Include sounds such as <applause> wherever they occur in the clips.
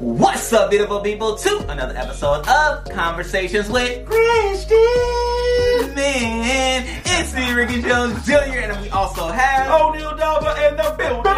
What's up, beautiful people, to another episode of Conversations with Christian. Man, it's me, Ricky Jones Jr., and we also have O'Neal Delva in the building.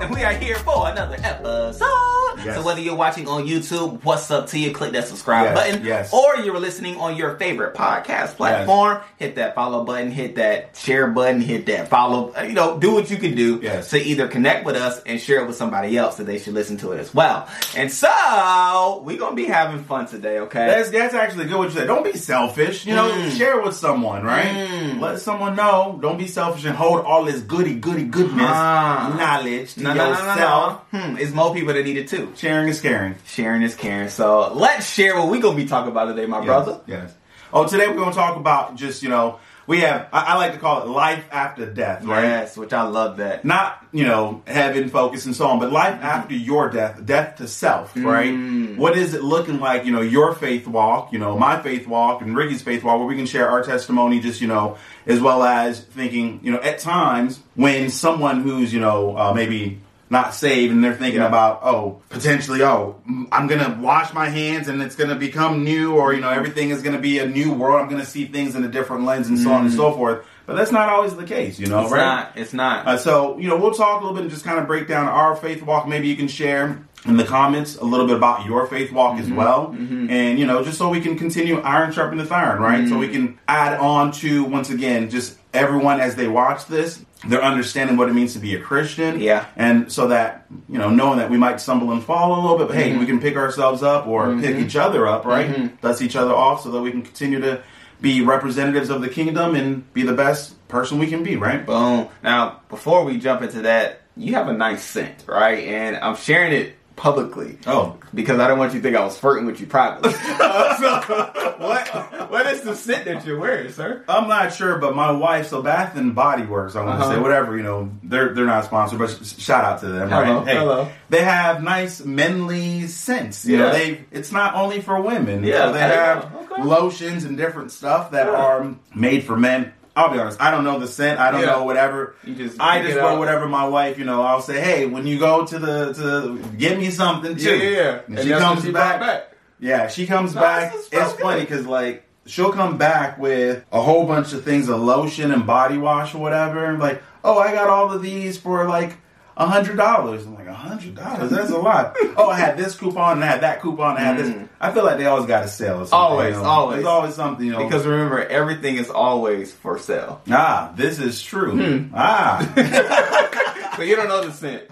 <laughs> and we are here for another episode. Yes. So whether you're watching on YouTube, what's up to you? Click that subscribe Yes, button. yes. Or you're listening on your favorite podcast platform, hit that follow button, hit that share button, hit that follow. uh, You know, do what you can do Yes. to either connect with us and share it with somebody else that they should listen to it as well. And so we're gonna be having fun today, okay? That's that's actually good what you said. Don't be selfish. You know, Mm. share with someone, right? Mm. Let someone know. Don't be selfish and hold all this goody goody goodness Ah. knowledge to no, no, no, yourself. no, no. Hmm, it's more people that need it too. Sharing is caring. Sharing is caring. So let's share what we're gonna be talking about today, my brother. Yes. yes. Oh, today we're going to talk about just you know we have I, I like to call it life after death, right? Yes, which I love that. not you know heaven focus and so on but life after your death death to self right Mm. what is it looking like you know your faith walk you know my faith walk and ricky's faith walk where we can share our testimony just you know as well as thinking you know at times when someone who's you know uh, maybe not saved and they're thinking Yeah. about oh potentially oh mm, i'm gonna wash my hands and it's gonna become new or you know everything is gonna be a new world i'm gonna see things in a different lens and so on and so forth but that's not always the case you know Mm. It's right not. It's not. uh, so, you know, we'll talk a little bit and just kind of break down our faith walk. Maybe you can share in the comments a little bit about your faith walk as well. And, you know, just so we can continue iron sharpening the iron, right? So we can add on to, once again, just everyone as they watch this, they're understanding what it means to be a Christian. Yeah. And so that, you know, knowing that we might stumble and fall a little bit, but hey, mm-hmm. we can pick ourselves up or mm-hmm. pick each other up, right? Mm-hmm. Dust each other off so that we can continue to be representatives of the kingdom and be the best person we can be, right? Boom. Now, before we jump into that, you have a nice scent, right? And I'm sharing it publicly. Oh. Because I don't want you to think I was flirting with you privately. Uh, <laughs> so, what what is the scent that you're wearing, sir? I'm not sure, but my wife, so Bath and Body Works, I want to Uh-huh. say whatever, you know, they're they're not sponsored, but sh- shout out to them, Hello, right? Hey, hello. they have nice menly scents. You Yeah. know, they it's not only for women. Yeah, So they there you have. Okay. lotions and different stuff that Yeah. are made for men. I'll be honest, I don't know the scent. I don't Yeah. know whatever. Just I just wear whatever my wife, you know. I'll say, hey, when you go to the to get me something too. Yeah, yeah. And, she that's comes she back. back. Yeah, she comes No, back. It's so funny because like she'll come back with a whole bunch of things, of lotion and body wash or whatever. And like, oh, I got all of these for like a hundred dollars. I'm like, a hundred dollars? That's a lot. oh, I had this coupon and I had that coupon. And I had this. Mm. I feel like they always got a sale. Always, you know? always. There's always something, you know. Because remember, everything is always for sale. ah, this is true. Hmm. Ah, <laughs> <laughs> So you don't know the scent.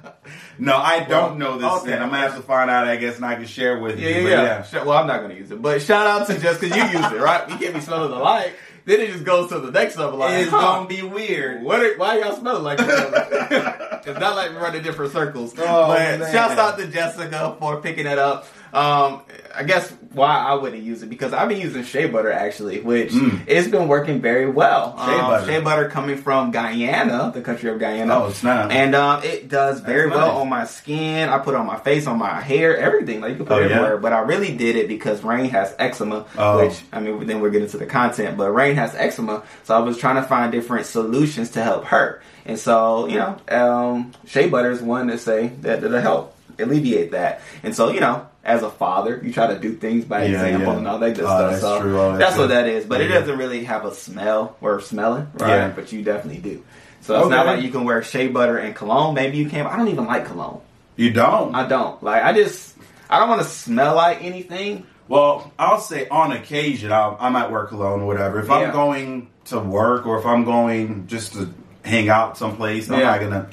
no, I don't Well, know this. okay. thing. I'm gonna have to find out, I guess, and I can share with Yeah, you. yeah, But yeah. Well, I'm not going to use it, but shout out to just because you use it, right? You can't be smelling alike. Then it just goes to the next level. Like, It's huh, gonna be weird. What? Are, why y'all smelling like <laughs> it's not like we run in different circles. Oh, but man. shouts out to Jessica for picking it up. Um, I guess why I wouldn't use it because I've been using shea butter actually, which Mm. it's been working very well. Shea Um, butter. shea butter coming from Guyana, the country of Guyana. Oh, snap. And um, it does very That's well nice. on my skin. I put it on my face, on my hair, everything. Like you can put Oh, it yeah? But I really did it because Rain has eczema, Oh. which I mean, then we're getting to the content. But Rain has eczema, so I was trying to find different solutions to help her. And so you know, um, shea butter is one to say that that'll help alleviate that. And so you know. As a father, you try to do things by Yeah, example yeah. and all that good Oh, stuff. that's so true. Oh, that's, that's what that is. But it doesn't really have a smell or smelling, right? Yeah. But you definitely do. So it's not like you can wear shea butter and cologne. Maybe you can. But I don't even like cologne. You don't. I don't. Like I just I don't want to smell like anything. Well, I'll say on occasion I'll, I might wear cologne or whatever. If Yeah. I'm going to work or if I'm going just to hang out someplace, I'm Yeah. not gonna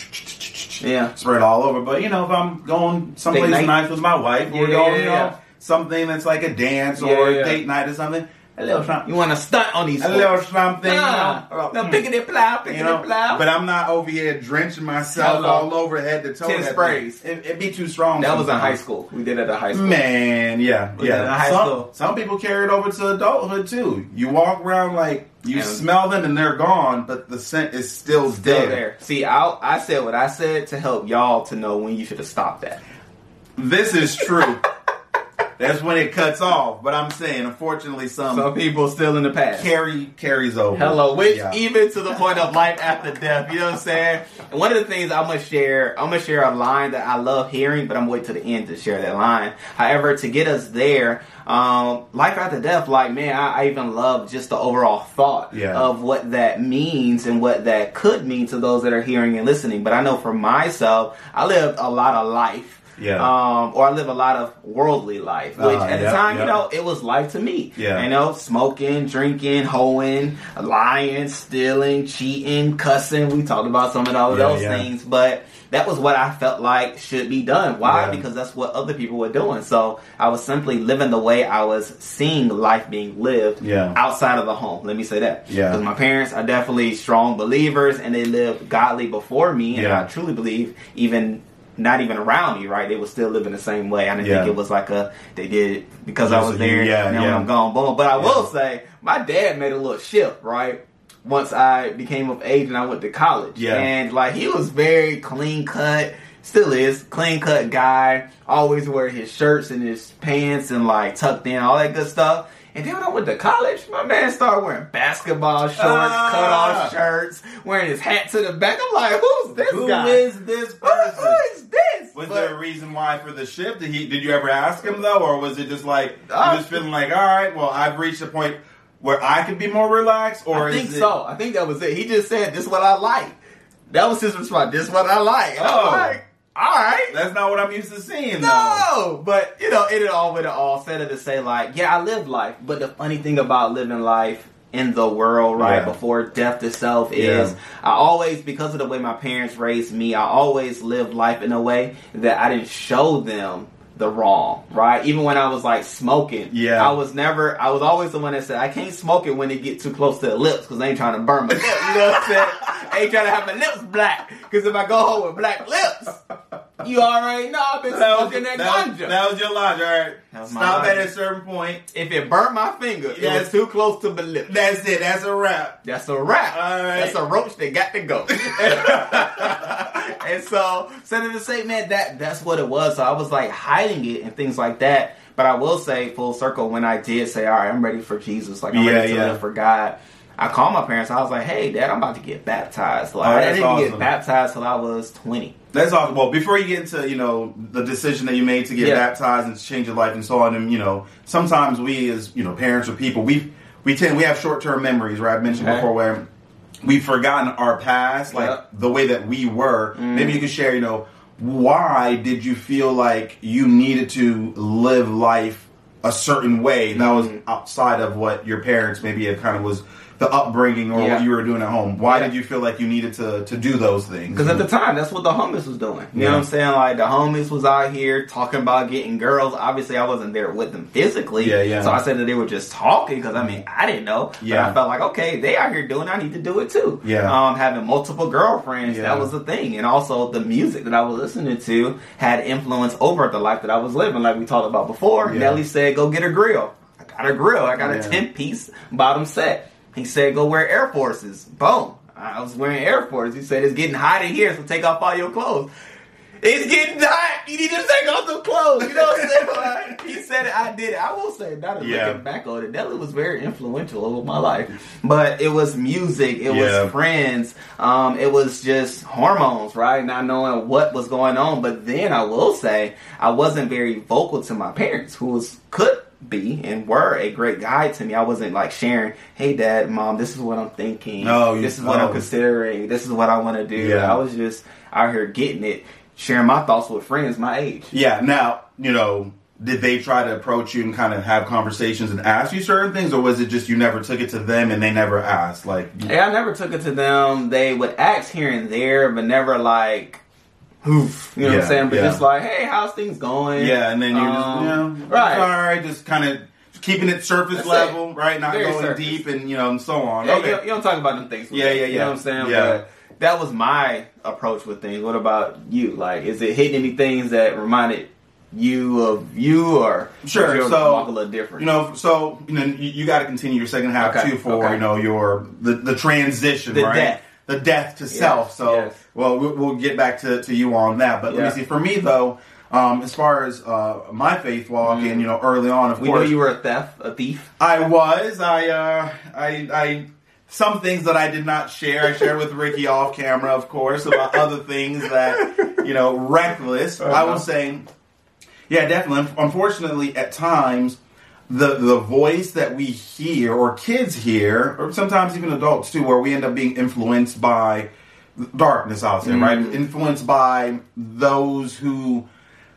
Yeah. it all over. But you know, if I'm going someplace night. nice with my wife, Yeah, yeah, going, yeah, you know, something that's like a dance or a date night or something. A little something. You want to stunt on these A little folks. something. Ah, you know, no, mm, pickety plow, you know, plow. but I'm not over here drenching myself all over head to toe. Ten sprays. It, it'd be too strong. that was in high school. We did it at high school. Man, yeah, it in yeah. high some, school? some people carry it over to adulthood too. You walk around like you smell them and they're gone, but the scent is still, Still there. there. See, I I said what I said to help y'all to know when you should have stopped that. This is true. <laughs> that's when it cuts off. But I'm saying, unfortunately, some, Some people still in the past. carry carries over. Hello, which Yeah. even to the point of life after death. You know what I'm saying? And one of the things I'm gonna share, I'm gonna share a line that I love hearing, but I'm wait to the end to share that line. However, to get us there, um, life after death, like man, I, I even love just the overall thought Yeah. of what that means and what that could mean to those that are hearing and listening. But I know for myself, I lived a lot of life. Yeah. Um, or I live a lot of worldly life, which Uh, at yeah, the time, yeah. you know, it was life to me. Yeah. You know, smoking, drinking, hoeing, lying, stealing, cheating, cussing. We talked about some of all of Yeah, those yeah. things, but that was what I felt like should be done. Why? Yeah. Because that's what other people were doing. So I was simply living the way I was seeing life being lived Yeah. outside of the home. Let me say that. Yeah. Because my parents are definitely strong believers and they lived godly before me. And Yeah. I truly believe even not even around me, right? They were still living the same way. I didn't Yeah. think it was like a they did it because I was there. yeah, and then yeah. when I'm gone, boom. But I will say, my dad made a little shift, right? Once I became of age and I went to college, Yeah. and like he was very clean cut, still is clean cut guy. Always wear his shirts and his pants and like tucked in, all that good stuff. And then when I went to college, my man started wearing basketball shorts, Ah. cut off shirts, wearing his hat to the back. I'm like, who's this Who guy? is this Who- person? who is this? Was But- there a reason why for the shift? Did he? Did you ever ask him though, or was it just like Uh, you just feeling like, all right, well, I've reached a point where I could be more relaxed, or I think it? so. I think that was it. He just said, "This is what I like." That was his response. This is what I like. And Oh. I'm like, all right. That's not what I'm used to seeing. though. No, but you know, it all with it all said it to say like, yeah, I live life. But the funny thing about living life in the world, right Yeah. before death itself, Yeah. is I always because of the way my parents raised me, I always lived life in a way that I didn't show them the wrong, right? Even when I was like smoking, Yeah. I was never, I was always the one that said I can't smoke it when it get too close to the lips because I ain't trying to burn my lips. You know what I'm saying? I <laughs> ain't trying to have my lips black because if I go home with black lips, you already know I've been That was, smoking that, that, ganja. that was your logic. All right, That was my stop at a certain point. if it burnt my finger, it was too close to my lips. That's it. That's a wrap. That's a wrap. All right. That's a roach that got to go. <laughs> <laughs> and so, so to say, man, that that's what it was. So I was like hiding it and things like that. But I will say, full circle, when I did say, all right, I'm ready for Jesus, like I'm Yeah, ready to yeah. live for God. I called my parents. I was like, "Hey, Dad, I'm about to get baptized." Like, Oh, I didn't awesome. get baptized till I was 20. That's awesome. Well, before you get into you know the decision that you made to get Yeah. baptized and to change your life and so on, and you know sometimes we as you know parents or people we we tend we have short term memories. Right, I've mentioned Okay. before where we've forgotten our past, like Yeah. the way that we were. Mm. Maybe you could share. You know, why did you feel like you needed to live life a certain way that was Mm. outside of what your parents maybe it kind of was the upbringing or Yeah. what you were doing at home? Why Yeah. did you feel like you needed to to do those things? Because at the time, that's what the homies was doing. You know what I'm saying? Like the homies was out here talking about getting girls. Obviously, I wasn't there with them physically. Yeah, yeah. So I said that they were just talking because I mean I didn't know. Yeah. But I felt like okay, they out here doing. it, I need to do it too. Yeah. Um, having multiple girlfriends, that was the thing, and also the music that I was listening to had influence over the life that I was living. Like we talked about before. Nelly said, "Go get a grill." I got a grill. I got a ten piece bottom set. He said, "Go wear Air Forces." Boom. I was wearing Air Forces. He said, "It's getting hot in here, so take off all your clothes." It's getting hot. You need to take off the clothes. You know what I'm saying? <laughs> Like, he said it. I did it. I will say, now that Yeah. looking back on it, Nelly was very influential over my life. But it was music. It Yeah. was friends. Um, it was just hormones, right? Not knowing what was going on. But then I will say, I wasn't very vocal to my parents, who was could be and were a great guide to me. I wasn't like sharing, "Hey, Dad, Mom, this is what I'm thinking. No, this is what no. I'm considering. This is what I want to do." Yeah. I was just out here getting it, sharing my thoughts with friends my age. Yeah. Now, you know, did they try to approach you and kind of have conversations and ask you certain things, or was it just you never took it to them and they never asked? Like, Hey, I never took it to them. They would ask here and there, but never like, oof, you know what I'm saying? But yeah. just like, hey, how's things going? yeah, and then you're just, Um, you know, right. all right, just kind of keeping it surface That's level, right? Not Very going surface. deep and you know, and so on. Yeah, okay. you, don't- you don't talk about them things. with Yeah, yeah, You yeah. know what I'm saying? Yeah. But that was my approach with things. What about you? Like, is it hitting any things that reminded you of you, or Sure, so, walk a little different? You know, so you know, you, you got to continue your second half Okay, too for okay. you know your the the transition, The right? death. The death to self. So, yes. Well, well, we'll get back to, to you on that. But let me see. For me though, um, as far as uh, my faith walk, and you know, early on, of Mm. We course, know you were a theft, a thief. I was. I, uh, I, I, some things that I did not share. I shared with Ricky <laughs> off camera, of course, about other things that, you know, reckless. I Uh-huh. was saying, yeah, definitely. Unfortunately, at times, the the voice that we hear, or kids hear, or sometimes even adults too, where we end up being influenced by darkness. I'll say, right, mm-hmm. influenced by those who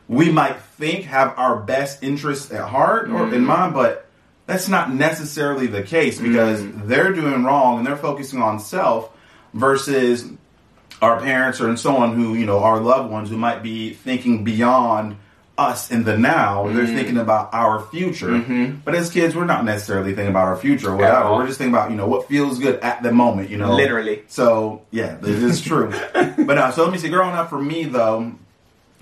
we might think have our best interests at heart or in mm-hmm. mind, but that's not necessarily the case because mm-hmm. they're doing wrong and they're focusing on self versus our parents or and so on who you know our loved ones who might be thinking beyond us in the now they're thinking about our future. But as kids we're not necessarily thinking about our future or whatever. we're just thinking about you know what feels good at the moment you know? Literally. so yeah this is true. <laughs> But uh, so let me see. Growing up for me though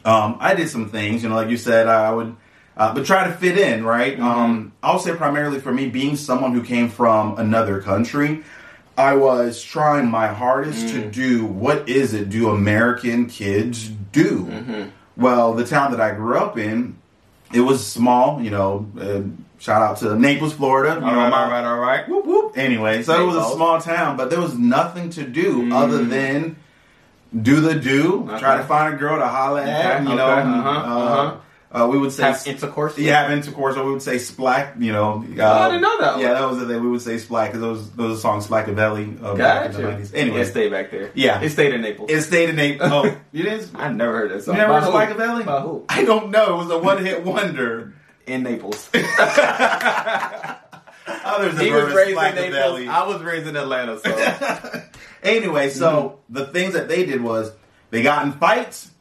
um, I did some things, you know, like you said, I would, uh, but try to fit in, right? Um, I'll say primarily for me, being someone who came from another country, I was trying my hardest to do what is it do American kids do? Well, the town that I grew up in, it was small, you know. Uh, shout out to Naples, Florida. You All know, right, my- all right, all right. Whoop, whoop. Anyway, so it was a small town, but there was nothing to do other than do the do, try Mm. To find a girl to holler at, Okay, you know. uh-huh, uh, uh, we would say Have intercourse. yeah, have intercourse, or we would say splack. You know, uh, Oh, I didn't know that one. Yeah, that was the thing. We would say splack because those was there was a song Splackavelli uh, in the Anyway, it stayed back there. Yeah. it stayed in Naples. it stayed in Naples. Oh, <laughs> you didn't. I never heard that song. You never heard By who? Splackavelli? By who? I don't know. It was a one hit wonder. In Naples. <laughs> <laughs> Others he was raised in Naples. I was raised in Atlanta, so Anyway, so the things that they did was they got in fights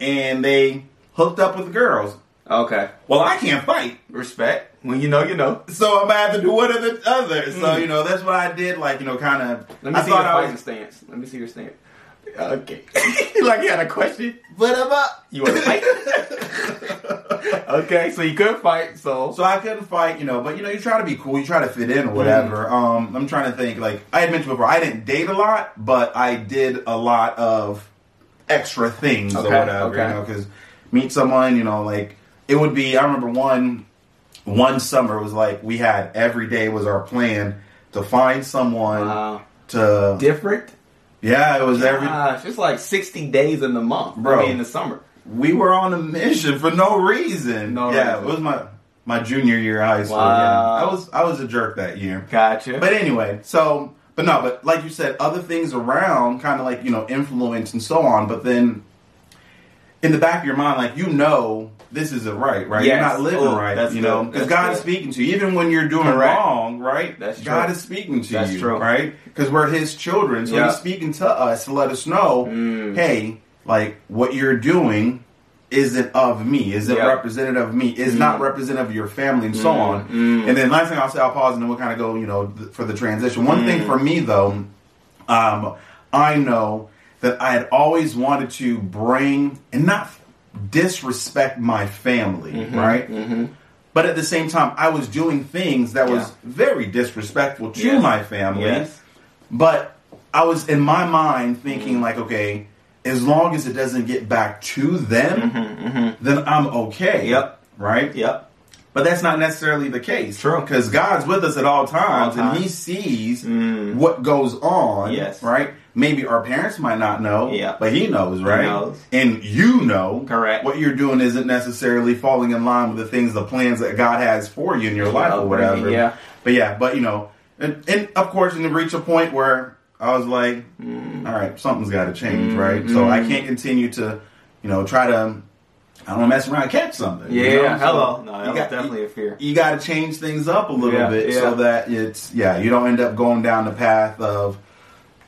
and they hooked up with girls. okay. Well, I can't fight, Respect. When you know, you know. so I'm gonna have to do one or the other. So you know that's what I did. Like you know, kind of. Let me I see your fighting was. stance. Let me see your stance. Okay. <laughs> like you had a question. But I'm up. You want to fight? <laughs> okay, so you couldn't fight, so So I couldn't fight, you know, but you know, you try to be cool, you try to fit in or whatever. Mm. Um, I'm trying to think, like I had mentioned before, I didn't date a lot, but I did a lot of extra things or whatever, okay. you know, because meet someone, you know, like it would be. I remember one one summer it was like we had every day was our plan to find someone Wow. to. different. Yeah, it was every. Gosh, it's like sixty days in the month, Bro. I mean, in the summer. We were on a mission for no reason. No yeah, reason. it was my my junior year of high school. Wow. Yeah. I was I was a jerk that year. Gotcha. But anyway, so but no, but like you said, other things around, kind of like you know, influence and so on. But then in the back of your mind, like you know, this isn't right, right? You're not living Oh, right, that's you know, because God is speaking to you, even when you're doing Correct. wrong, right? That's true. God true. is speaking to That's you, true. right? Because we're His children, so Yeah. He's speaking to us to let us know, Mm. hey, like what you're doing isn't of me, isn't Yeah. representative of me, is not representative of your family, and so on. Mm. And then last thing I'll say, I'll pause and then we'll kind of go, you know, th- for the transition. One Mm. thing for me though, um, I know that I had always wanted to bring and not disrespect my family, Mm-hmm. right? But at the same time, I was doing things that was very disrespectful to Yes. my family. Yes. But I was in my mind thinking Mm-hmm. like, okay, as long as it doesn't get back to them, then I'm okay. Mm-hmm, Yep. Right? Yep. But that's not necessarily the case. True. Because God's with us at all times, All times. and He sees Mm. what goes on. Yes. Right? Maybe our parents might not know. Yeah. But He knows, right? knows. And you know. Correct. What you're doing isn't necessarily falling in line with the things, the plans that God has for you in your life or upbringing, whatever. yeah. But yeah, but you know, and, and of course, and to reach a point where I was like, Mm. all right, something's got to change, right? So I can't continue to, you know, try to, I don't know, mess around and catch something. you Yeah. know? So Hello. No, that you got- definitely a fear. You got to change things up a little Yeah, bit yeah. so that it's yeah, you don't end up going down the path of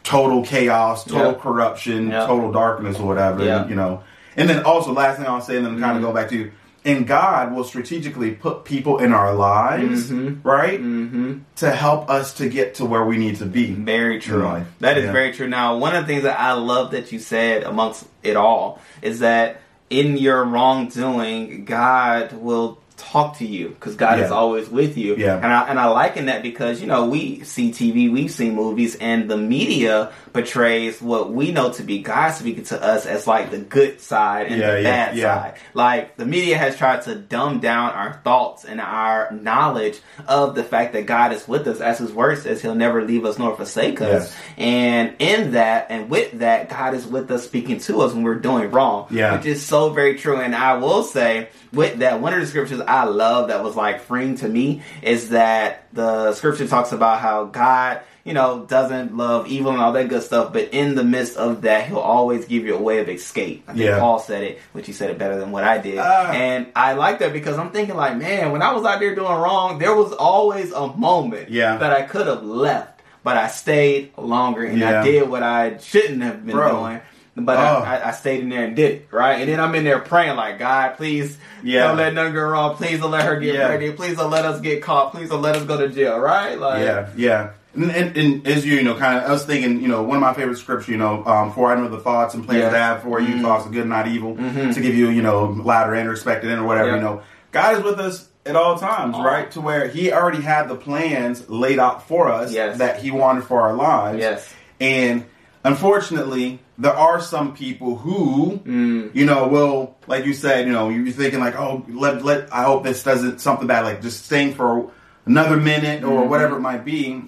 total chaos, total Yeah. corruption, Yeah. total darkness, or whatever. Yeah. You know, and then also last thing I'll say, and then kind Mm-hmm. of go back to. And God will strategically put people in our lives, Mhm. right, Mm-hmm. to help us to get to where we need to be. Very true. That is Yeah. very true. Now, one of the things that I love that you said amongst it all is that in your wrongdoing, God will talk to you because God Yeah. is always with you. Yeah. And I and I liken that because you know we see TV, we see movies, and the media portrays what we know to be God speaking to us as like the good side and Yeah, the bad side. Like the media has tried to dumb down our thoughts and our knowledge of the fact that God is with us, as His Word says, He'll never leave us nor forsake us. And in that, and with that, God is with us, speaking to us when we're doing wrong. Yeah. which is so very true. And I will say, with that, one of the scriptures I love that was like freeing to me is that the scripture talks about how God you know, doesn't love evil and all that good stuff, but in the midst of that, he'll always give you a way of escape. I think Yeah. Paul said it, which he said it better than what I did. Ah. and I like that because I'm thinking like, man, when I was out there doing wrong, there was always a moment Yeah. that I could have left, but I stayed longer and Yeah. I did what I shouldn't have been Bro. doing. But Oh. I, I, stayed in there and did it, right? And then I'm in there praying like, God, please Yeah. don't let nothing go wrong. Please don't let her get Yeah. pregnant. Please don't let us get caught. Please don't let us go to jail, right? Like, Yeah, yeah. And, and, and as you, you know, kind of, I was thinking, you know, one of my favorite scriptures, you know, um, for I know the thoughts and plans Yeah. that I have for you, Mhm. thoughts of good, not evil, Mhm. to give you, you know, latter and expected end or whatever, Yeah. you know. God is with us at all times, Oh. right? To where He already had the plans laid out for us Yes. that He wanted for our lives. Yes. And unfortunately, there are some people who, Mm. you know, will, like you said, you know, you're thinking like, oh, let, let, I hope this doesn't something bad, like just staying for another minute or Mhm. whatever it might be.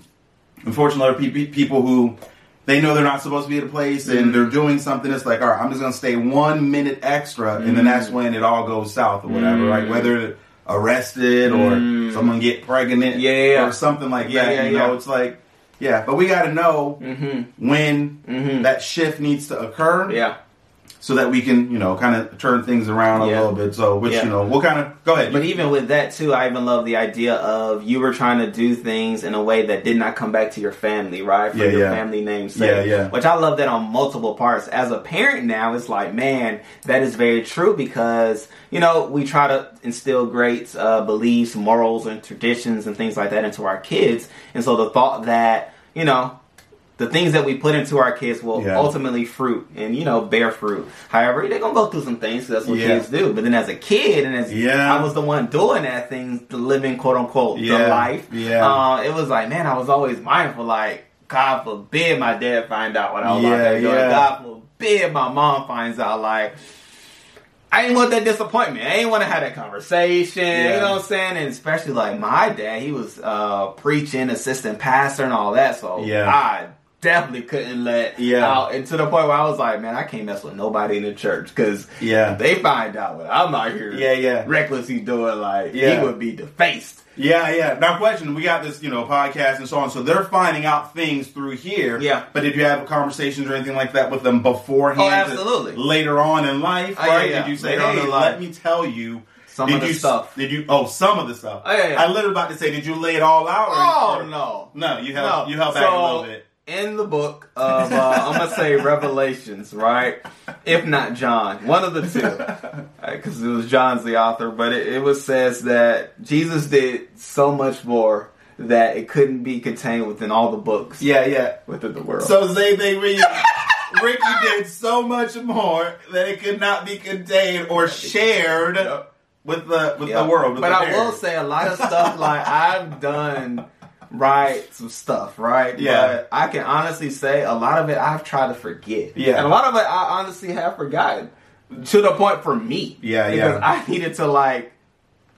Unfortunately, there are people who they know they're not supposed to be at a place and Mhm. they're doing something that's like, all right, I'm just going to stay one minute extra, and then that's when it all goes south or whatever, right? Mhm. Whether arrested or Mhm. someone get pregnant Yeah, yeah, yeah. or something like Yeah, that. you know, it's like, yeah, but we got to know Mm-hmm. when Mm-hmm. that shift needs to occur yeah. so that we can, you know, kind of turn things around a Yeah. little bit. So, which, Yeah. you know, we'll kind of go ahead. But even with that too, I even love the idea of you were trying to do things in a way that did not come back to your family, right? For Yeah, your family name's sake. Yeah, yeah. Which I love that on multiple parts. As a parent now, it's like, man, that is very true because, you know, we try to instill great uh, beliefs, morals, and traditions and things like that into our kids. And so the thought that, you know, the things that we put into our kids will Yeah. ultimately fruit and you know bear fruit. However, they're gonna go through some things. 'cause That's what Yeah. kids do. But then as a kid, and as Yeah. I was the one doing that thing, the living quote unquote the life. Yeah. Uh, it was like, man, I was always mindful. Like, God forbid my dad find out what I was out Yeah, there doing. yeah. God forbid my mom finds out. Like. I didn't want that disappointment. I didn't want to have that conversation. Yeah. You know what I'm saying? And especially like my dad, he was uh, preaching, assistant pastor, and all that. So Yeah. I definitely couldn't let Yeah. out. And to the point where I was like, man, I can't mess with nobody in the church because Yeah. they find out what I'm out here Yeah, yeah. recklessly doing. Like Yeah. he would be defaced. Yeah, yeah. Now, question: We got this, you know, podcast and so on. So they're finding out things through here. Yeah. But did you have conversations or anything like that with them beforehand? Oh, absolutely. Later on in life, Oh, yeah, right? yeah. Did you say, Later "Hey, let me tell you"? Some did of the you, stuff. Did you? Oh, some of the stuff. Oh, yeah, yeah. I literally about to say, did you lay it all out? Or, Oh or- no. No, you held No. you held back So, a little bit. In the book of, uh, I'm gonna say Revelations, right? If not John, one of the two, <laughs> because it was John's the author. But it, it was says that Jesus did so much more that it couldn't be contained within all the books Yeah, yeah. within the world. So they they read. Ricky <laughs> did so much more that it could not be contained or shared Yep. with the with Yeah. the world. With but the I will say a lot of stuff like I've done right some stuff right Yeah. but i can honestly say a lot of it i've tried to forget Yeah. and a lot of it i honestly have forgotten to the point for me Yeah, because yeah. i needed to like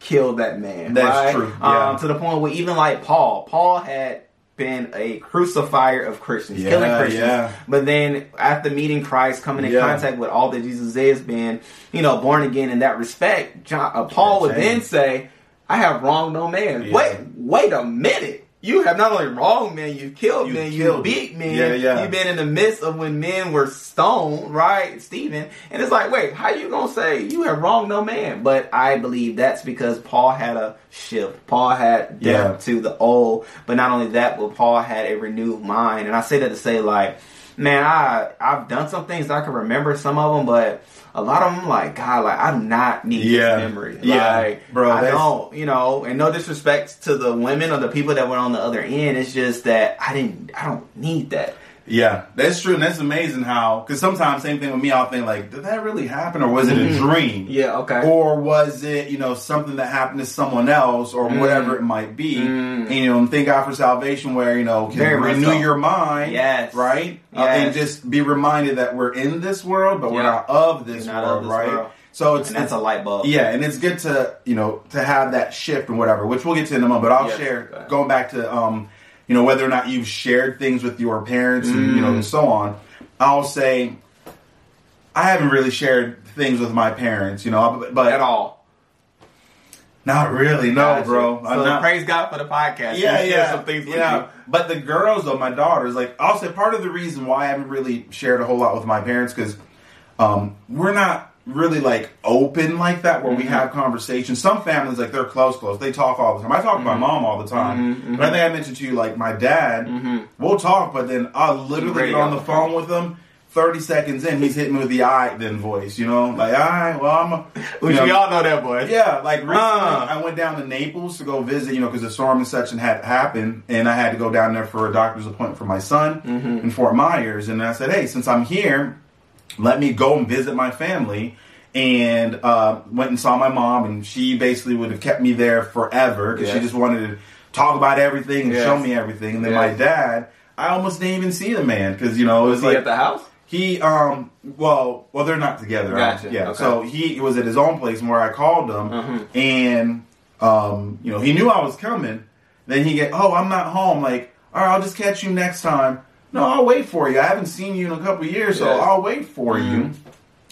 kill that man That's right? true, yeah. um, to the point where even like paul paul had been a crucifier of Christians, Yeah, killing Christians. yeah. But then after meeting Christ, coming in Yeah. contact with all that Jesus is, being, you know, born again in that respect, John, uh, Paul would then say, I have wronged no man. Wait, wait a minute. You have not only wronged men, you've killed You men, you beat men. Yeah, yeah. You've been in the midst of when men were stoned, right, Stephen? And it's like, wait, how you gonna say you have wronged no man? But I believe that's because Paul had a shift. Paul had death to the old, but not only that, but Paul had a renewed mind. And I say that to say, like, man, I I've done some things I can remember some of them, but a lot of them, like God, like I do not need Yeah. this memory. Yeah. like, Bro, I don't, you know. And no disrespect to the women or the people that were on the other end, it's just that I didn't, I don't need that. Yeah, that's true, and that's amazing how. Because sometimes, same thing with me. I'll think like, did that really happen, or was it a dream? Mm-hmm. Yeah, okay. Or was it, you know, something that happened to someone else, or Mm. whatever it might be? And you know, thank God for salvation, where you know, can Very renew so. your mind, Yes. right, Uh, and just be reminded that we're in this world, but we're not of this not world, of this right? world. So it's and that's a light bulb. yeah, and it's good to you know to have that shift and whatever, which we'll get to in a moment. But I'll Yes, share go going back to um, you know whether or not you've shared things with your parents and you know Mm. and so on. I'll say I haven't really shared things with my parents, you know, but, At all. not really, no, Gotcha. bro. So I'm not, praise God for the podcast. yeah, yeah, Some things yeah. But the girls, though, my daughters, like I'll say, part of the reason why I haven't really shared a whole lot with my parents because um, we're not really like open like that where Mm-hmm. we have conversations. Some families like they're close, close. They talk all the time. I talk to my mom all the time. Mhm, But I think I mentioned to you like my dad. Mhm. We'll talk, but then I'll literally get on the phone with him. Thirty seconds in, he's hitting me with the I then voice. You know, like all right, well I'm. A, Which know, we all know that, boy. yeah, like recently Uh. I went down to Naples to go visit, you know, because the storm and such and had happened, and I had to go down there for a doctor's appointment for my son Mm-hmm. in Fort Myers. And I said, hey, since I'm here, let me go and visit my family. And uh, went and saw my mom, and she basically would have kept me there forever because she just wanted to talk about everything and Yes. show me everything. And then Yes. my dad, I almost didn't even see the man because you know it was, Was he like at the house? he um well well they're not together. Gotcha. Yeah. Okay. So he was at his own place where I called him Mhm. and um you know he knew I was coming. Then he get oh I'm not home like all right I'll just catch you next time. No I'll wait for you. I haven't seen you in a couple of years so Yeah. I'll wait for Mhm. you.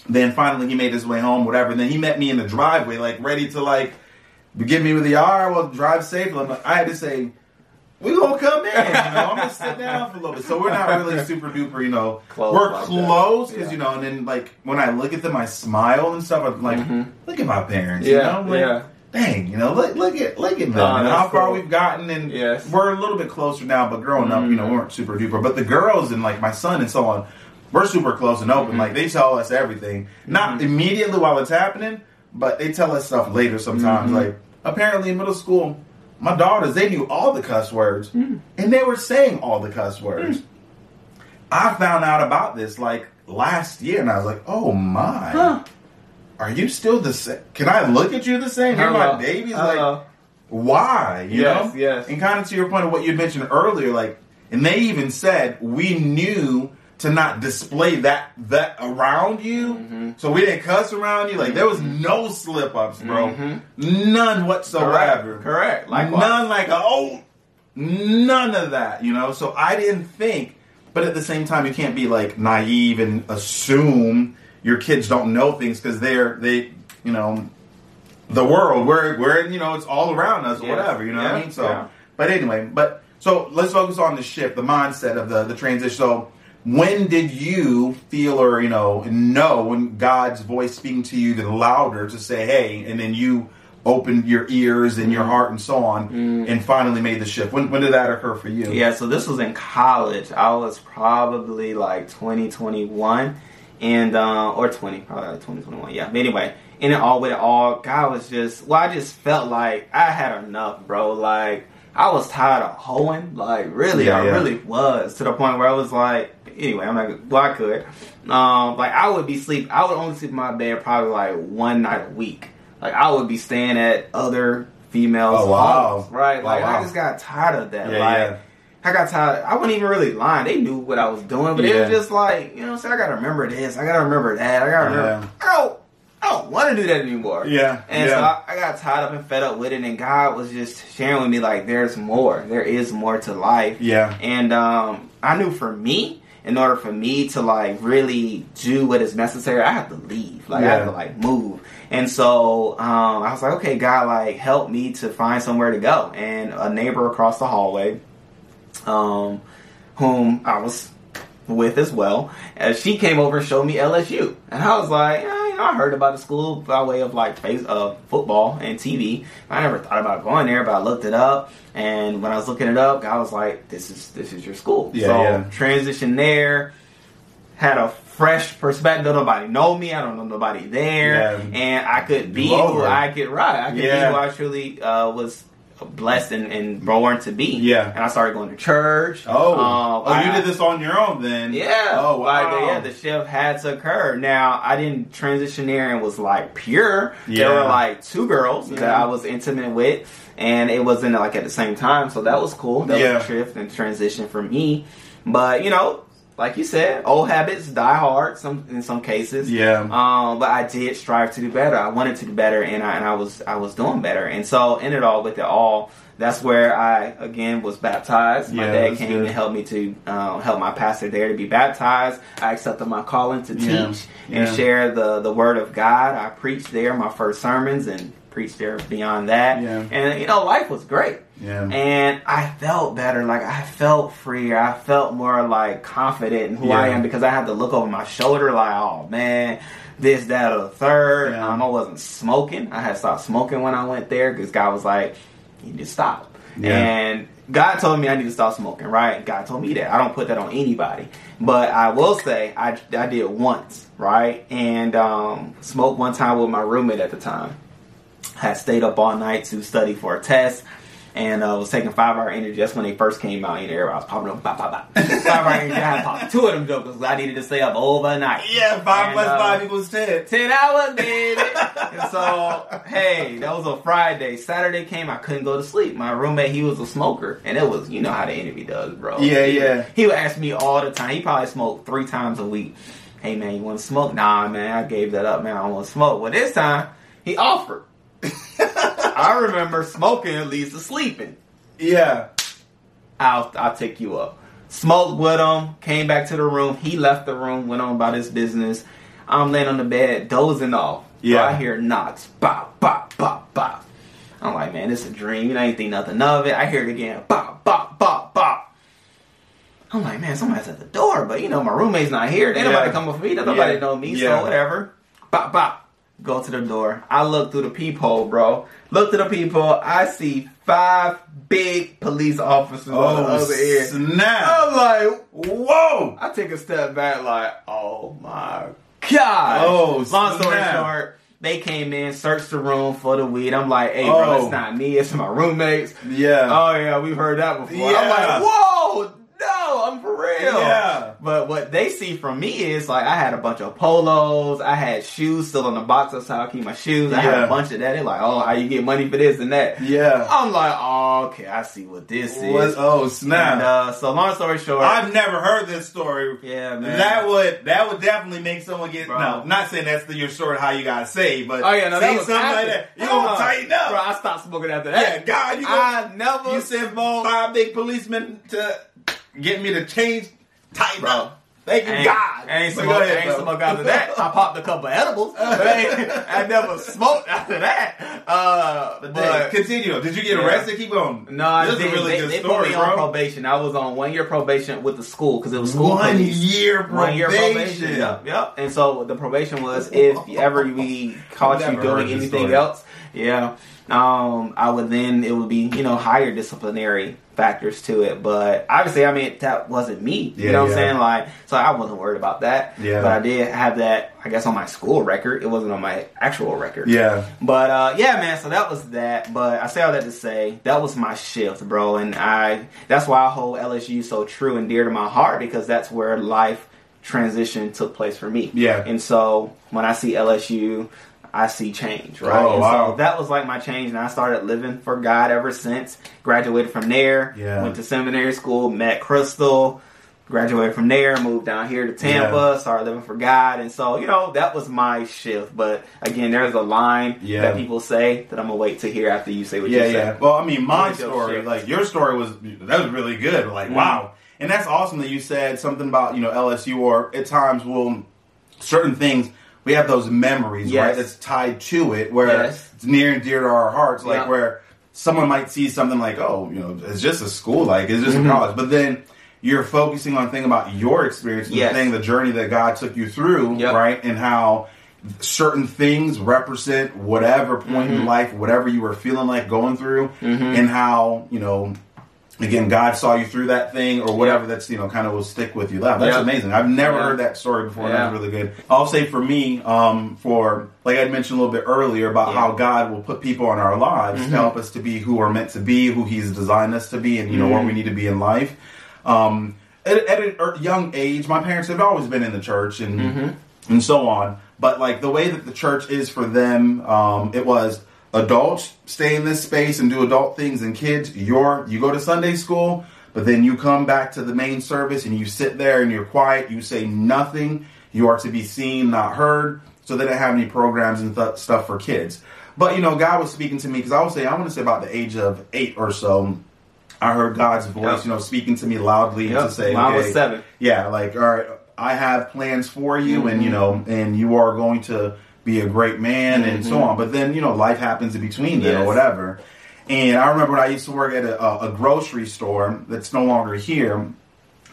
Then finally he made his way home whatever. And then he met me in the driveway like ready to like give me with the right well drive safely. I'm like, I had to say. We gonna come in, you know. I'm gonna sit down for a little bit. So we're not really <laughs> super duper, you know. Close we're like close because Yeah. you know, and then like when I look at them, I smile and stuff. I'm like, Mhm. look at my parents, Yeah, you know, like, yeah. Dang, you know, look, look at look at them Oh, and how far cool. we've gotten, and Yes. we're a little bit closer now. But growing up, you know, we weren't super duper. But the girls and like my son and so on, we're super close and open. Mhm. Like they tell us everything, not Mhm. immediately while it's happening, but they tell us stuff later sometimes. Mhm. Like apparently in middle school. My daughters, they knew all the cuss words, Mm. and they were saying all the cuss words. I found out about this like last year, and I was like, "Oh my, Huh. Are you still the same? Can I look at you the same? You're my babies. Like, why? You Yes, know? yes. And kind of to your point of what you mentioned earlier, like, and they even said we knew to not display that that around you, Mhm. so we didn't cuss around you. Like, there was no slip ups, bro, Mhm. none whatsoever. Correct. Correct. Likewise. None like oh, none of that. You know, so I didn't think. But at the same time, you can't be like naive and assume your kids don't know things because they're they you know the world we're we're you know it's all around us or Yeah. whatever. You know what I mean? So, Yeah. but anyway, but so let's focus on the shift, the mindset of the the transition. So. When did you feel or you know know when God's voice speaking to you louder to say hey and then you opened your ears and your heart and so on Mm. and finally made the shift when, when did that occur for you Yeah, so this was in college. I was probably like 2021 and uh, or 20, probably like 2021. Yeah. But anyway, in it all with it all, God was just well, I just felt like I had enough, bro. Like I was tired of hoeing. Like really, Yeah, I yeah. really was to the point where I was like, anyway, I'm like Well, I could. Um, like I would be sleep. I would only sleep in my bed probably like one night a week. Like I would be staying at other females' Oh, wow. homes, right? Oh, Like wow. I just got tired of that. Yeah, like yeah. I got tired. I wasn't even really lying. They knew what I was doing, but it Yeah. was just like, you know, what I'm saying I gotta remember this. I gotta remember that. I gotta remember. Yeah. I don't. I don't want to do that anymore. Yeah, And yeah. so I, I got tied up and fed up with it, and God was just sharing with me like, there's more. There is more to life. yeah And um, I knew for me, in order for me to like really do what is necessary, I have to leave. Like I Yeah. have to like move. And so um, I was like, okay, God, like help me to find somewhere to go. And a neighbor across the hallway, um, whom I was with as well, uh, she came over and showed me LSU, and I was like, know, I heard about the school by way of like face uh, football and TV. I never thought about going there, but I looked it up, and when I was looking it up, I was like, "This is this is your school." Yeah, so yeah. transition there, had a fresh perspective. Nobody know me. I don't know nobody there, Yeah. and I could be who. I could. ride. I could Yeah. be who I truly uh, was blessed and, and born to be. Yeah. And I started going to church. Oh, Um, oh, you did this on your own then? Yeah. Oh, Like, wow. yeah, the shift had to occur. Now, I didn't transition there and was like pure. Yeah. There were like two girls that I was intimate with, and it wasn't like at the same time. So that was cool. That Yeah. was a shift and transition for me. But, you know, like you said, old habits die hard some in some cases. Yeah. Um, but I did strive to do better. I wanted to do better, and I and I was I was doing better. And so in it all, with it all, that's where I again was baptized. My Yeah, dad came good. and helped me to uh, help my pastor there to be baptized. I accepted my calling to teach Yeah, and yeah. share the the word of God. I preached there my first sermons and preached there beyond that. Yeah. And you know, life was great. Yeah. And I felt better, like I felt freer. I felt more like confident in who I am because I had to look over my shoulder, like, oh man, this, that, or the third. Yeah. Um, I wasn't smoking. I had stopped smoking when I went there because God was like, you need to stop. Yeah. And God told me I need to stop smoking, right? God told me that. I don't put that on anybody. But I will say I, I did once, right? And um, smoked one time with my roommate at the time had stayed up all night to study for a test and uh, was taking five hour energy. That's when they first came out. Know, everybody was popping up, bop, bop, bop. <laughs> five hour energy. I had popped two of them jokers 'cause I needed to stay up overnight. Yeah, five And, plus uh, five equals ten. 10 hours, baby. <laughs> and so, hey, that was a Friday. Saturday came, I couldn't go to sleep. My roommate, he was a smoker. And it was, you know how the interview does, bro. Yeah, He- yeah. He would ask me all the time. He probably smoked three times a week. Hey, man, you want to smoke? Nah, man, I gave that up, man. I don't want to smoke. Well, this time, he offered. I remember smoking leads to sleeping. Yeah. I'll I'll take you up. Smoked with him, came back to the room. He left the room, went on about his business. I'm laying on the bed, dozing off. Yeah. I hear knocks, bop, bop, bop, bop. I'm like, man, this is a dream. You know, I ain't think nothing of it. I hear it again, bop, bop, bop, bop. I'm like, man, somebody's at the door, but you know, my roommate's not here. Ain't Yeah. nobody coming for me. Nobody Yeah. know me, Yeah. so whatever. Bop, bop. Go to the door. I look through the peephole, bro. Look through the peephole. I see five big police officers on the Oh, other end. snap. I'm like, Whoa. I take a step back, like, oh my god. Oh, long story snap. short, they came in, searched the room for the weed. I'm like, hey, bro, Oh. it's not me, it's my roommates. Yeah. Oh yeah, we've heard that before. Yeah. I'm like, whoa, no, I'm for real. Yeah. But what they see from me is like I had a bunch of polos, I had shoes still in the box. That's how I keep my shoes. I had a bunch of that. They're like, oh, how you get money for this and that? Yeah. I'm like, oh, okay, I see what this What- is. oh, snap. And, uh, so long story short, I've never heard this story. yeah, man. That would that would definitely make someone get Bro. no. Not saying that's the, your story how you gotta say, but Oh yeah, no, saying something after. like that. You Uh, gonna tighten up? Bro, I stopped smoking after that. yeah. God, you gonna, I never you sent five big policemen to get me to change, tighten Bro. up. Thank you, ain't, God. I ain't But smoke, go I ahead, ain't bro. smoke after that. I popped a couple edibles, I, I never smoked after that. Uh, But, but continue. Did you get Yeah. arrested? Keep going. no, I this is a didn't. really they, good they story, put me on probation. I was on one year probation with the school because it was school One police. year One year probation. probation. Yep, yep. And so the probation was if <laughs> ever we caught you doing anything story. else, yeah, um, I would then it would be you know higher disciplinary factors to it. But obviously, I mean that wasn't me. Yeah, you know what yeah. I'm saying? Like, so I wasn't worried about that. Yeah. But I did have that, I guess, on my school record. It wasn't on my actual record. Yeah. But uh, yeah, man. So that was that. But I say all that to say that was my shift, bro. And I that's why I hold LSU so true and dear to my heart because that's where life transition took place for me. Yeah. And so when I see LSU, I see change, right? Oh, and wow. so that was like my change, and I started living for God ever since. Graduated from there, Yeah. went to seminary school, met Crystal, graduated from there, moved down here to Tampa, started living for God, and so you know that was my shift. But again, there's a line Yeah. that people say that I'm gonna wait to hear after you say what Yeah, you say. yeah. Well, I mean, my Really story, like your story was that was really good. Like, Mhm. wow, and that's awesome that you said something about you know LSU or at times will certain things we have those memories Yes. right that's tied to it where Yes. it's near and dear to our hearts. Like Yeah. where someone might see something like, oh, you know, it's just a school, like it's just Mhm. a college, but then. You're focusing on thinking about your experience, and Yes. the thing, the journey that God took you through, Yep. right, and how certain things represent whatever point in Mhm. life, whatever you were feeling like going through, Mhm. and how you know again, God saw you through that thing or whatever that's, you know, kind of will stick with you. That, that's Yeah. amazing. I've never Yeah. heard that story before. Yeah. That's really good. I'll say for me, um, for, like I mentioned a little bit earlier about. Mm-hmm. how God will put people in our lives to help us to be who we're meant to be, who He's designed us to be, and, you know, Mm-hmm. where we need to be in life. Um, at, at a er- young age, my parents have always been in the church and, Mm-hmm. and so on. But like the way that the church is for them, um, it was adults stay in this space and do adult things, and kids, you're you go to Sunday school, but then you come back to the main service and you sit there and you're quiet. You say nothing. You are to be seen, not heard. So they didn't have any programs and th- stuff for kids. But you know, God was speaking to me because I would say I want to say about the age of eight or so. I heard God's voice, Yep. you know, speaking to me loudly Yep. to say, Mine was okay, seven. yeah, like all right, I have plans for you, mm-hmm. and you know, and you are going to be a great man, and so on. But then you know, life happens in between then, or whatever. And I remember when I used to work at a, a, grocery store that's no longer here,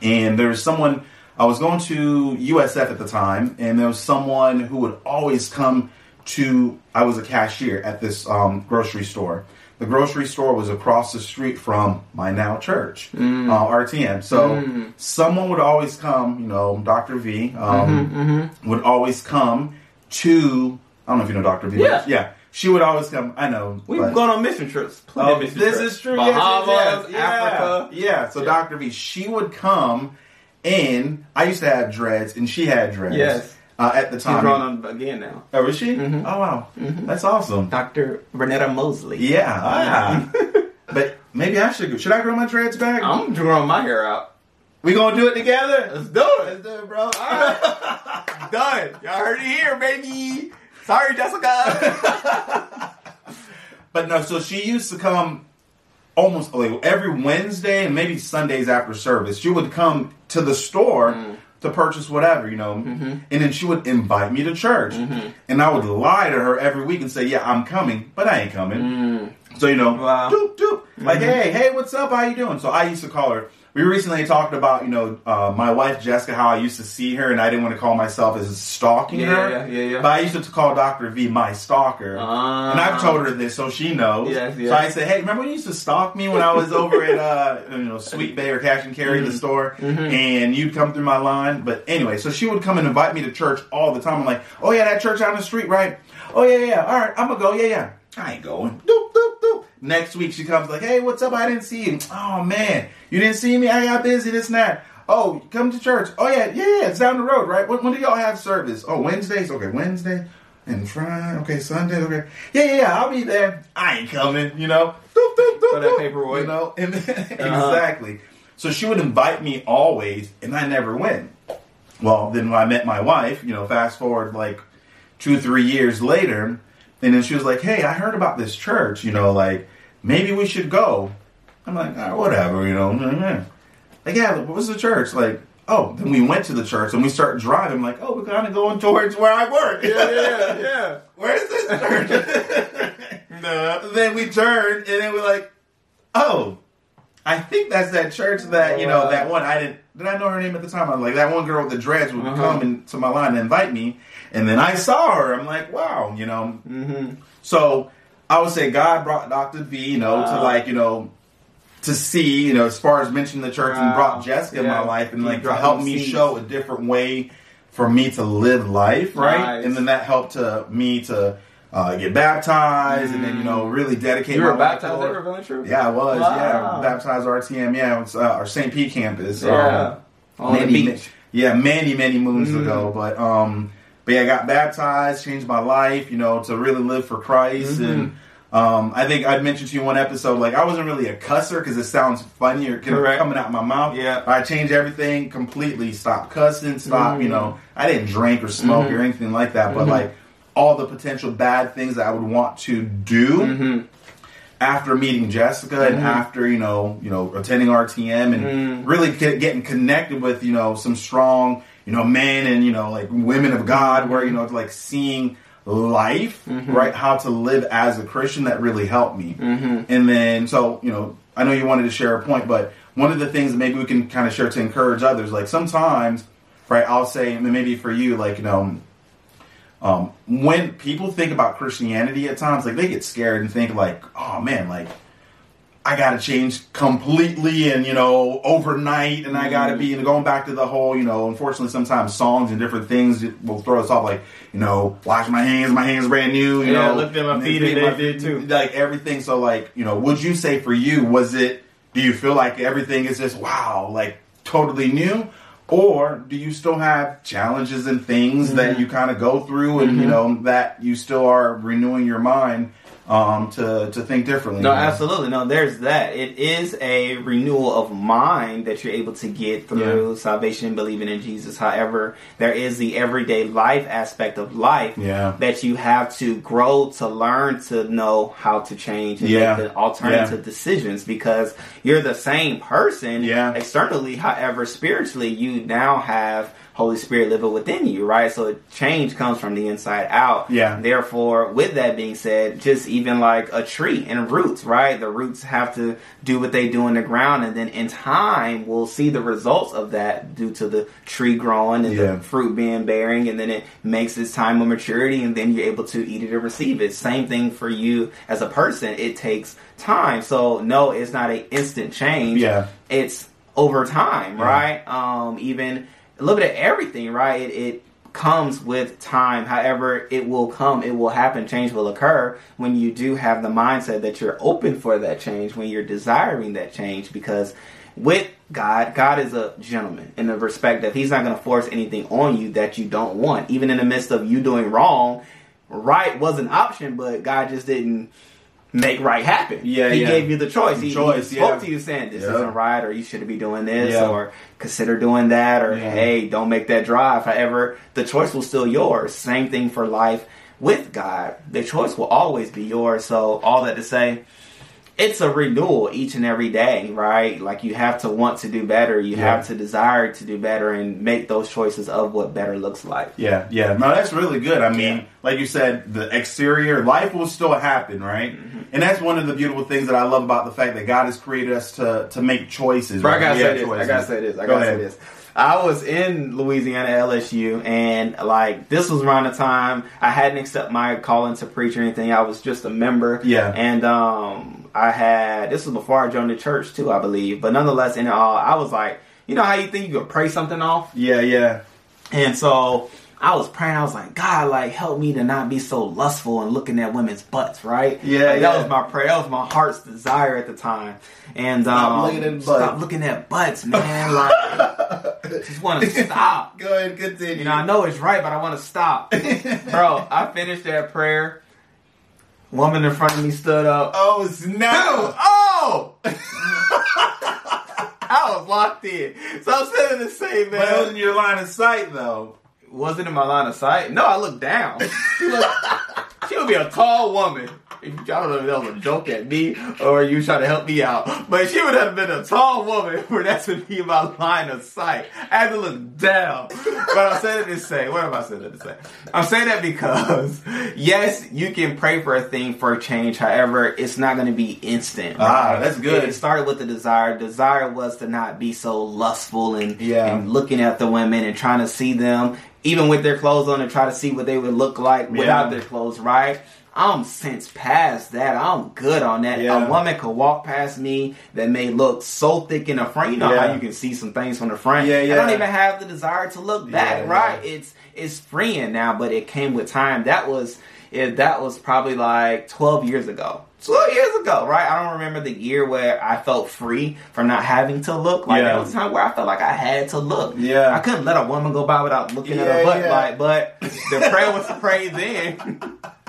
and there's someone I was going to USF at the time, and there was someone who would always come to. I was a cashier at this um, grocery store. The grocery store was across the street from my now church, uh, RTM. So someone would always come. You know, Dr. V um, would always come to. I don't know if you know Dr. V. Yeah. yeah. She would always come. I know. We've but- gone on mission trips. Oh, mission this trips. is true. Bahamas, yes, yes, yes. Africa. Yeah. yeah. So Dr. V, she would come in. I used to have dreads, and she had dreads. Yes. Uh, at the She's time. growing on again now. Oh, is she? Mhm. Oh, wow. That's awesome. Dr. Renetta Mosley. Yeah. Ah. <laughs> but maybe I should. Should I grow my dreads back? I'm growing my hair out. we gonna do it together. Let's do it. Let's do it, bro. <laughs> Done. Y'all heard it here, baby. Sorry, Jessica. <laughs> But no, so she used to come almost like every Wednesday and maybe Sundays after service. She would come to the store mm-hmm. to purchase whatever, you know, mm-hmm. and then she would invite me to church. Mm-hmm. And I would lie to her every week and say, "Yeah, I'm coming," but I ain't coming. Mm. So you know, Wow. doop doop, like, hey, hey, what's up? How you doing? So I used to call her. We recently talked about, you know, uh, my wife Jessica, how I used to see her, and I didn't want to call myself as stalking Yeah, her. yeah, yeah, yeah. But I used to call Doctor V my stalker, Ah. and I've told her this, so she knows. Yes, yes. So I said, hey, remember when you used to stalk me when I was over at <laughs> uh, you know Sweet Bay or Cash and Carry, Mm-hmm. the store, and you'd come through my line. But anyway, so she would come and invite me to church all the time. I'm like, oh yeah, that church down the street, right? Oh yeah, yeah, yeah. All right, I'm gonna go. Yeah, yeah. I ain't going. Doop, doop, doop. Next week she comes like, hey, what's up? I didn't see you. Oh man, you didn't see me. I got busy. This and that. Oh, come to church. Oh yeah, yeah, yeah. It's down the road, right? When, when do y'all have service? Oh, Wednesdays. Okay, Wednesday and Friday. Okay, Sunday. Okay, yeah, yeah, yeah. I'll be there. I ain't coming. You know. Doop, doop, doop, that paperweight. You know. <laughs> And uh-huh. exactly. So she would invite me always, and I never went. Well, then when I met my wife, you know, fast forward like two, three years later, and then she was like, "Hey, I heard about this church. You know, like maybe we should go." I'm like, "Ah, "Whatever, you know." mhm." <laughs> Like, yeah, what was the church? Like, oh, then we went to the church and we start driving. I'm like, oh, we're kind of going towards where I work. yeah, yeah, yeah. <laughs> Where's this church? <laughs> no. Then we turned and then we're like, oh, I think that's that church that you know that one. I didn't. Did I know her name at the time? I'm like that one girl with the dreads would Uh-huh. come into my line and invite me, and then I saw her. I'm like, wow, you know. Mm-hmm. So I would say God brought Dr. V, you know, to like, you know, to see, you know, as far as mentioning the church and brought Jessica in my life and like to help me seeds. show a different way for me to live life, right? Nice. And then that helped to me to uh, get baptized and then, you know, really dedicate You my were baptized at. Yeah, I was. Wow. Yeah, baptized RTM. Yeah, it's uh, our St. Pete campus. Yeah. Um, many, beach. yeah, many, many moons Mm. ago. But um, but yeah, I got baptized, changed my life, you know, to really live for Christ. Mhm. And um, I think I'd mentioned to you one episode, like I wasn't really a cusser because it sounds funnier kind of Correct. coming out my mouth. Yeah. I changed everything completely. Stopped cussing. Stop. You Mm. know, I didn't drink or smoke Mhm. or anything like that. But Mhm. like all the potential bad things that I would want to do Mm-hmm. after meeting Jessica and Mhm. after you know you know attending RTM and Mhm. really get, getting connected with you know some strong you know men and you know like women of God where you know like seeing life Mhm. right how to live as a Christian that really helped me Mm-hmm. and then so you know I know you wanted to share a point but one of the things that maybe we can kind of share to encourage others like sometimes right I'll say and maybe for you like you know um, when people think about Christianity at times, like they get scared and think like, oh man, like I got to change completely and, you know, overnight and I got to be, and going back to the whole, you know, unfortunately sometimes songs and different things will throw us off like, you know, wash my hands, my hands brand new, you Yeah, know. looked at my feet and my they did too. Like everything. So like, you know, would you say for you, was it, do you feel like everything is just, wow, like totally new? Or do you still have challenges and things Mm-hmm. that you kind of go through and, you know, that you still are renewing your mind um, to, to think differently? No, absolutely. No, there's that. It is a renewal of mind that you're able to get through salvation and believing in Jesus. However, there is the everyday life aspect of life Yeah. that you have to grow to learn to know how to change and Yeah. make the alternative Yeah. decisions because you're the same person Yeah. externally. However, spiritually, you now have Holy Spirit living within you, right? So change comes from the inside out. Yeah. Therefore, with that being said, just even like a tree and roots, right? The roots have to do what they do in the ground, and then in time, we'll see the results of that due to the tree growing and Yeah. the fruit being bearing, and then it makes its time of maturity, and then you're able to eat it or receive it. Same thing for you as a person. It takes time. So no, it's not an instant change. Yeah. It's over time, Yeah. right? Um, even a little bit of everything, right? It, it comes with time. However, it will come, it will happen, change will occur when you do have the mindset that you're open for that change, when you're desiring that change, because with God, God is a gentleman in the respect that He's not going to force anything on you that you don't want. Even in the midst of you doing wrong, right was an option, but God just didn't make right happen. Yeah, He yeah. gave you the choice. He, Choice, he spoke yeah. to you saying this Yeah. isn't right, or you shouldn't be doing this, or consider doing that, or hey, don't make that drive. However, the choice will still yours. Same thing for life with God. The choice will always be yours. So all that to say, it's a renewal each and every day, right? Like you have to want to do better. You Yeah. have to desire to do better and make those choices of what better looks like. Yeah, yeah. No, that's really good. I mean, Yeah. like you said, the exterior life will still happen, right? Mm-hmm. And that's one of the beautiful things that I love about the fact that God has created us to to make choices. Bro, I gotta say this. I gotta say this. I gotta say this. I was in Louisiana LSU, and like this was around the time I hadn't accepted my calling to preach or anything. I was just a member. Yeah. And um, I had this was before I joined the church too, I believe. But nonetheless, in all, I was like, you know how you think you could pray something off, Yeah, yeah, and so. I was praying. I was like, God, like, help me to not be so lustful and looking at women's butts, right? Yeah, Like, yeah. That was my prayer. That was my heart's desire at the time. And Stop um, looking at stop butts. looking at butts, man. Like, <laughs> just want to stop. Go ahead, continue. You know, I know it's right, but I want to stop. <laughs> Bro, I finished that prayer. Woman in front of me stood up. oh snap! Oh! <laughs> I was locked in. So I'm saying the same, But it was in your line of sight, though. Wasn't in my line of sight. No, I looked down. She, looked, she would be a tall woman. I don't know if that was a joke at me or you trying to help me out, but she would have been a tall woman for that to be my line of sight. I had to look down. But I'm saying that to say, what am I saying that to say? I'm saying that because, yes, you can pray for a thing for a change. However, it's not going to be instant. Ah, that's good. It started with the desire. Desire was to not be so lustful and, Yeah. and looking at the women and trying to see them, even with their clothes on, and try to see what they would look like without their clothes, right? I'm since past that. I'm good on that. Yeah. A woman could walk past me that may look so thick in the front. You know Yeah. how you can see some things from the front. Yeah, I don't even have the desire to look back, Yeah, right? yeah. It's it's freeing now, but it came with time. That was it, that was probably like 12 years ago. 12 years ago, right? I don't remember the year where I felt free from not having to look. Like Yeah. there was a time where I felt like I had to look. Yeah. I couldn't let a woman go by without looking at her butt. yeah. Like, but the prayer was <laughs> prayed then. <laughs>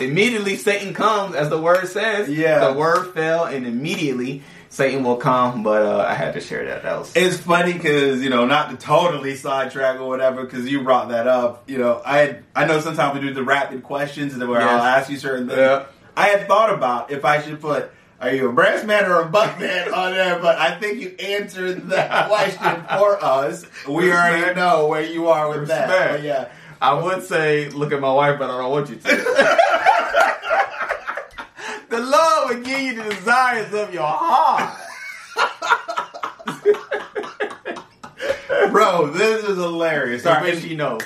immediately Satan comes, as the word says. Yeah. The word fell, and immediately Satan will come. But uh, I had to share that. That was It's funny because you know, not to totally sidetrack or whatever, because you brought that up. You know, I had, I know sometimes we do the rapid questions and where Yes. I'll ask you certain things. Yeah. I had thought about if I should put. Are you a brass man or a buck man on there? But I think you answered that <laughs> question for us. We already know where you are with that. But yeah. I would say, look at my wife, but I don't want you to. <laughs> the Lord will give you the desires of your heart. Bro, this is hilarious. Sorry, and- she knows.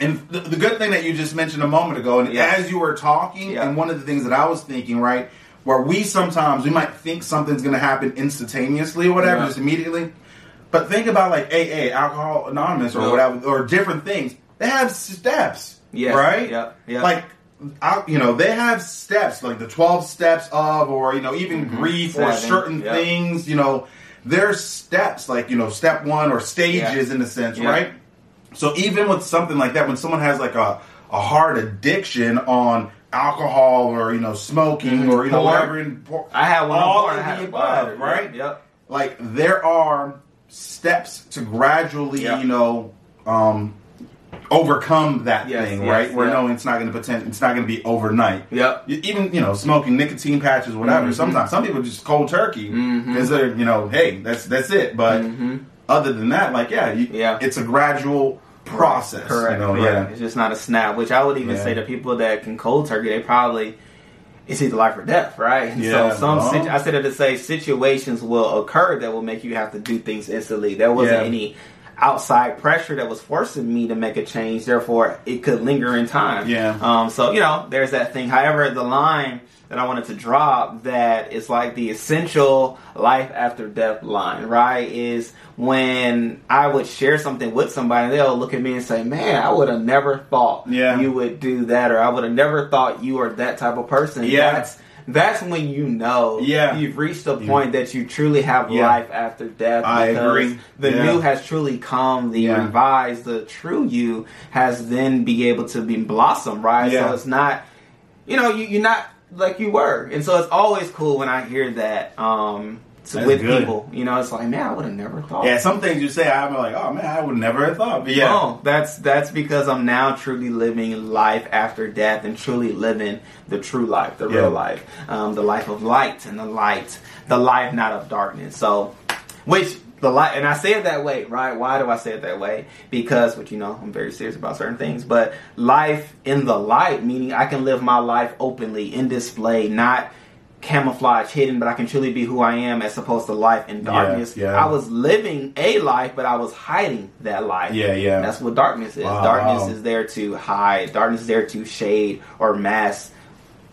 And the, the good thing that you just mentioned a moment ago, and Yeah. as you were talking, Yeah. and one of the things that I was thinking, right, where we sometimes we might think something's going to happen instantaneously or whatever, Yeah. just immediately. But think about like AA, Alcohol Anonymous, or whatever, or different things. They have steps, Yes. right? Yep. Yep. Like, I, you know, they have steps, like the twelve steps of, or you know, even grief or Mm-hmm. Seven. certain Yep. things. You know, there's steps, like you know, step one or stages Yeah. in a sense, Yeah. right? So even with something like that, when someone has like a a hard addiction on alcohol or you know smoking Mhm. or you know whatever, in, por- I had one all of the above, right? Yep. like there are steps to gradually, Yeah. you know, um, overcome that Yes, thing, yes, right? Where yeah. no, it's not going to pretend, it's not going to be overnight. Yep. Even you know, smoking nicotine patches, whatever. Mhm. Sometimes some people just cold turkey Mhm. because they're, you know, hey, that's that's it. But Mhm. other than that, like, yeah, you, Yeah. it's a gradual process. Correct. You know, yeah. It's just not a snap. Which I would even Yeah. say to people that can cold turkey, they probably it's either life or death, right? <laughs> Yeah. So some Well. situ- I said it to say situations will occur that will make you have to do things instantly. There wasn't Yeah. any outside pressure that was forcing me to make a change. Therefore, it could linger in time. Yeah. Um. So you know, there's that thing. However, the line that I wanted to drop that is like the essential life after death line, right? Is when I would share something with somebody, they'll look at me and say, "Man, I would have never thought Yeah. you would do that, or I would have never thought you are that type of person." Yeah. That's that's when you know Yeah. you've reached a point that you truly have Yeah. life after death. I agree. The Yeah. new has truly come. The Yeah. revised, the true you has then be able to be blossom, right? Yeah. So it's not, you know, you, you're not like you were, and so it's always cool when I hear that um, to, with good. people. You know, it's like, man, I would have never thought. Yeah, some things you say, I'm like, oh man, I would never have thought. But yeah, No, that's that's because I'm now truly living life after death and truly living the true life, the Yeah. real life, um, the life of light and the light, the life not of darkness. So, which the light, and I say it that way, right? Why do I say it that way? Because, which you know, I'm very serious about certain things, but life in the light, meaning I can live my life openly in display, not camouflage hidden, but I can truly be who I am as opposed to life in darkness. yeah. I was living a life, but I was hiding that life. Yeah, yeah. That's what darkness is. Wow, darkness is there to hide. Darkness is there to shade or mask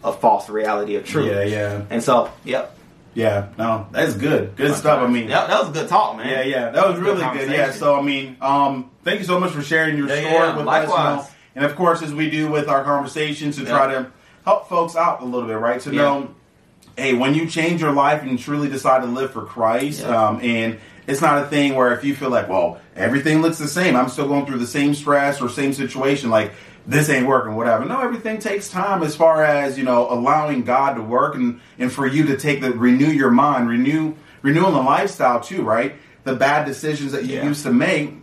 a false reality of truth. yeah, yeah, And so, yep. yeah. No, that's good. Good stuff. I mean, Yep, that was a good talk, man. Yeah, yeah, that was really good. Yeah, so I mean, um, thank you so much for sharing your Yeah, story yeah, with likewise. us. You know, and of course, as we do with our conversations, to try to help folks out a little bit, right? To Yeah. know, hey, when you change your life and truly decide to live for Christ, Yeah. um, and it's not a thing where if you feel like, well, everything looks the same, I'm still going through the same stress or same situation, like this ain't working, whatever. No, everything takes time as far as you know, allowing God to work and and for you to take the renew your mind, renew renewing the lifestyle too, right? The bad decisions that you Yeah. used to make,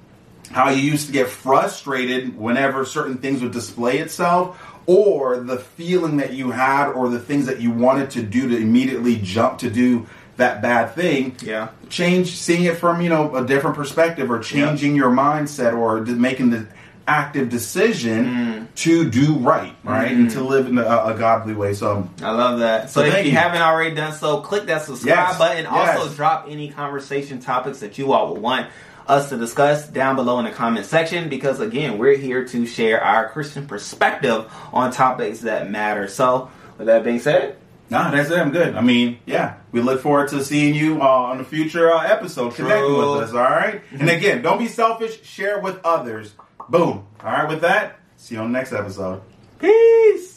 how you used to get frustrated whenever certain things would display itself, or the feeling that you had, or the things that you wanted to do to immediately jump to do that bad thing. Yeah. Change, seeing it from you know a different perspective, or changing your mindset, or making the active decision Mm. to do right, right, Mm-hmm. and to live in a, a godly way. So I love that. So, So if you, you. haven't already done so, click that subscribe Yes, button. Also, yes. drop any conversation topics that you all would want us to discuss down below in the comment section because, again, we're here to share our Christian perspective on topics that matter. So, with that being said, Nah, that's it. I'm good. I mean, yeah, we look forward to seeing you uh, on a future uh, episode. True. with us, all right? And again, don't be selfish. Share with others. Boom. All right. With that, see you on the next episode. peace.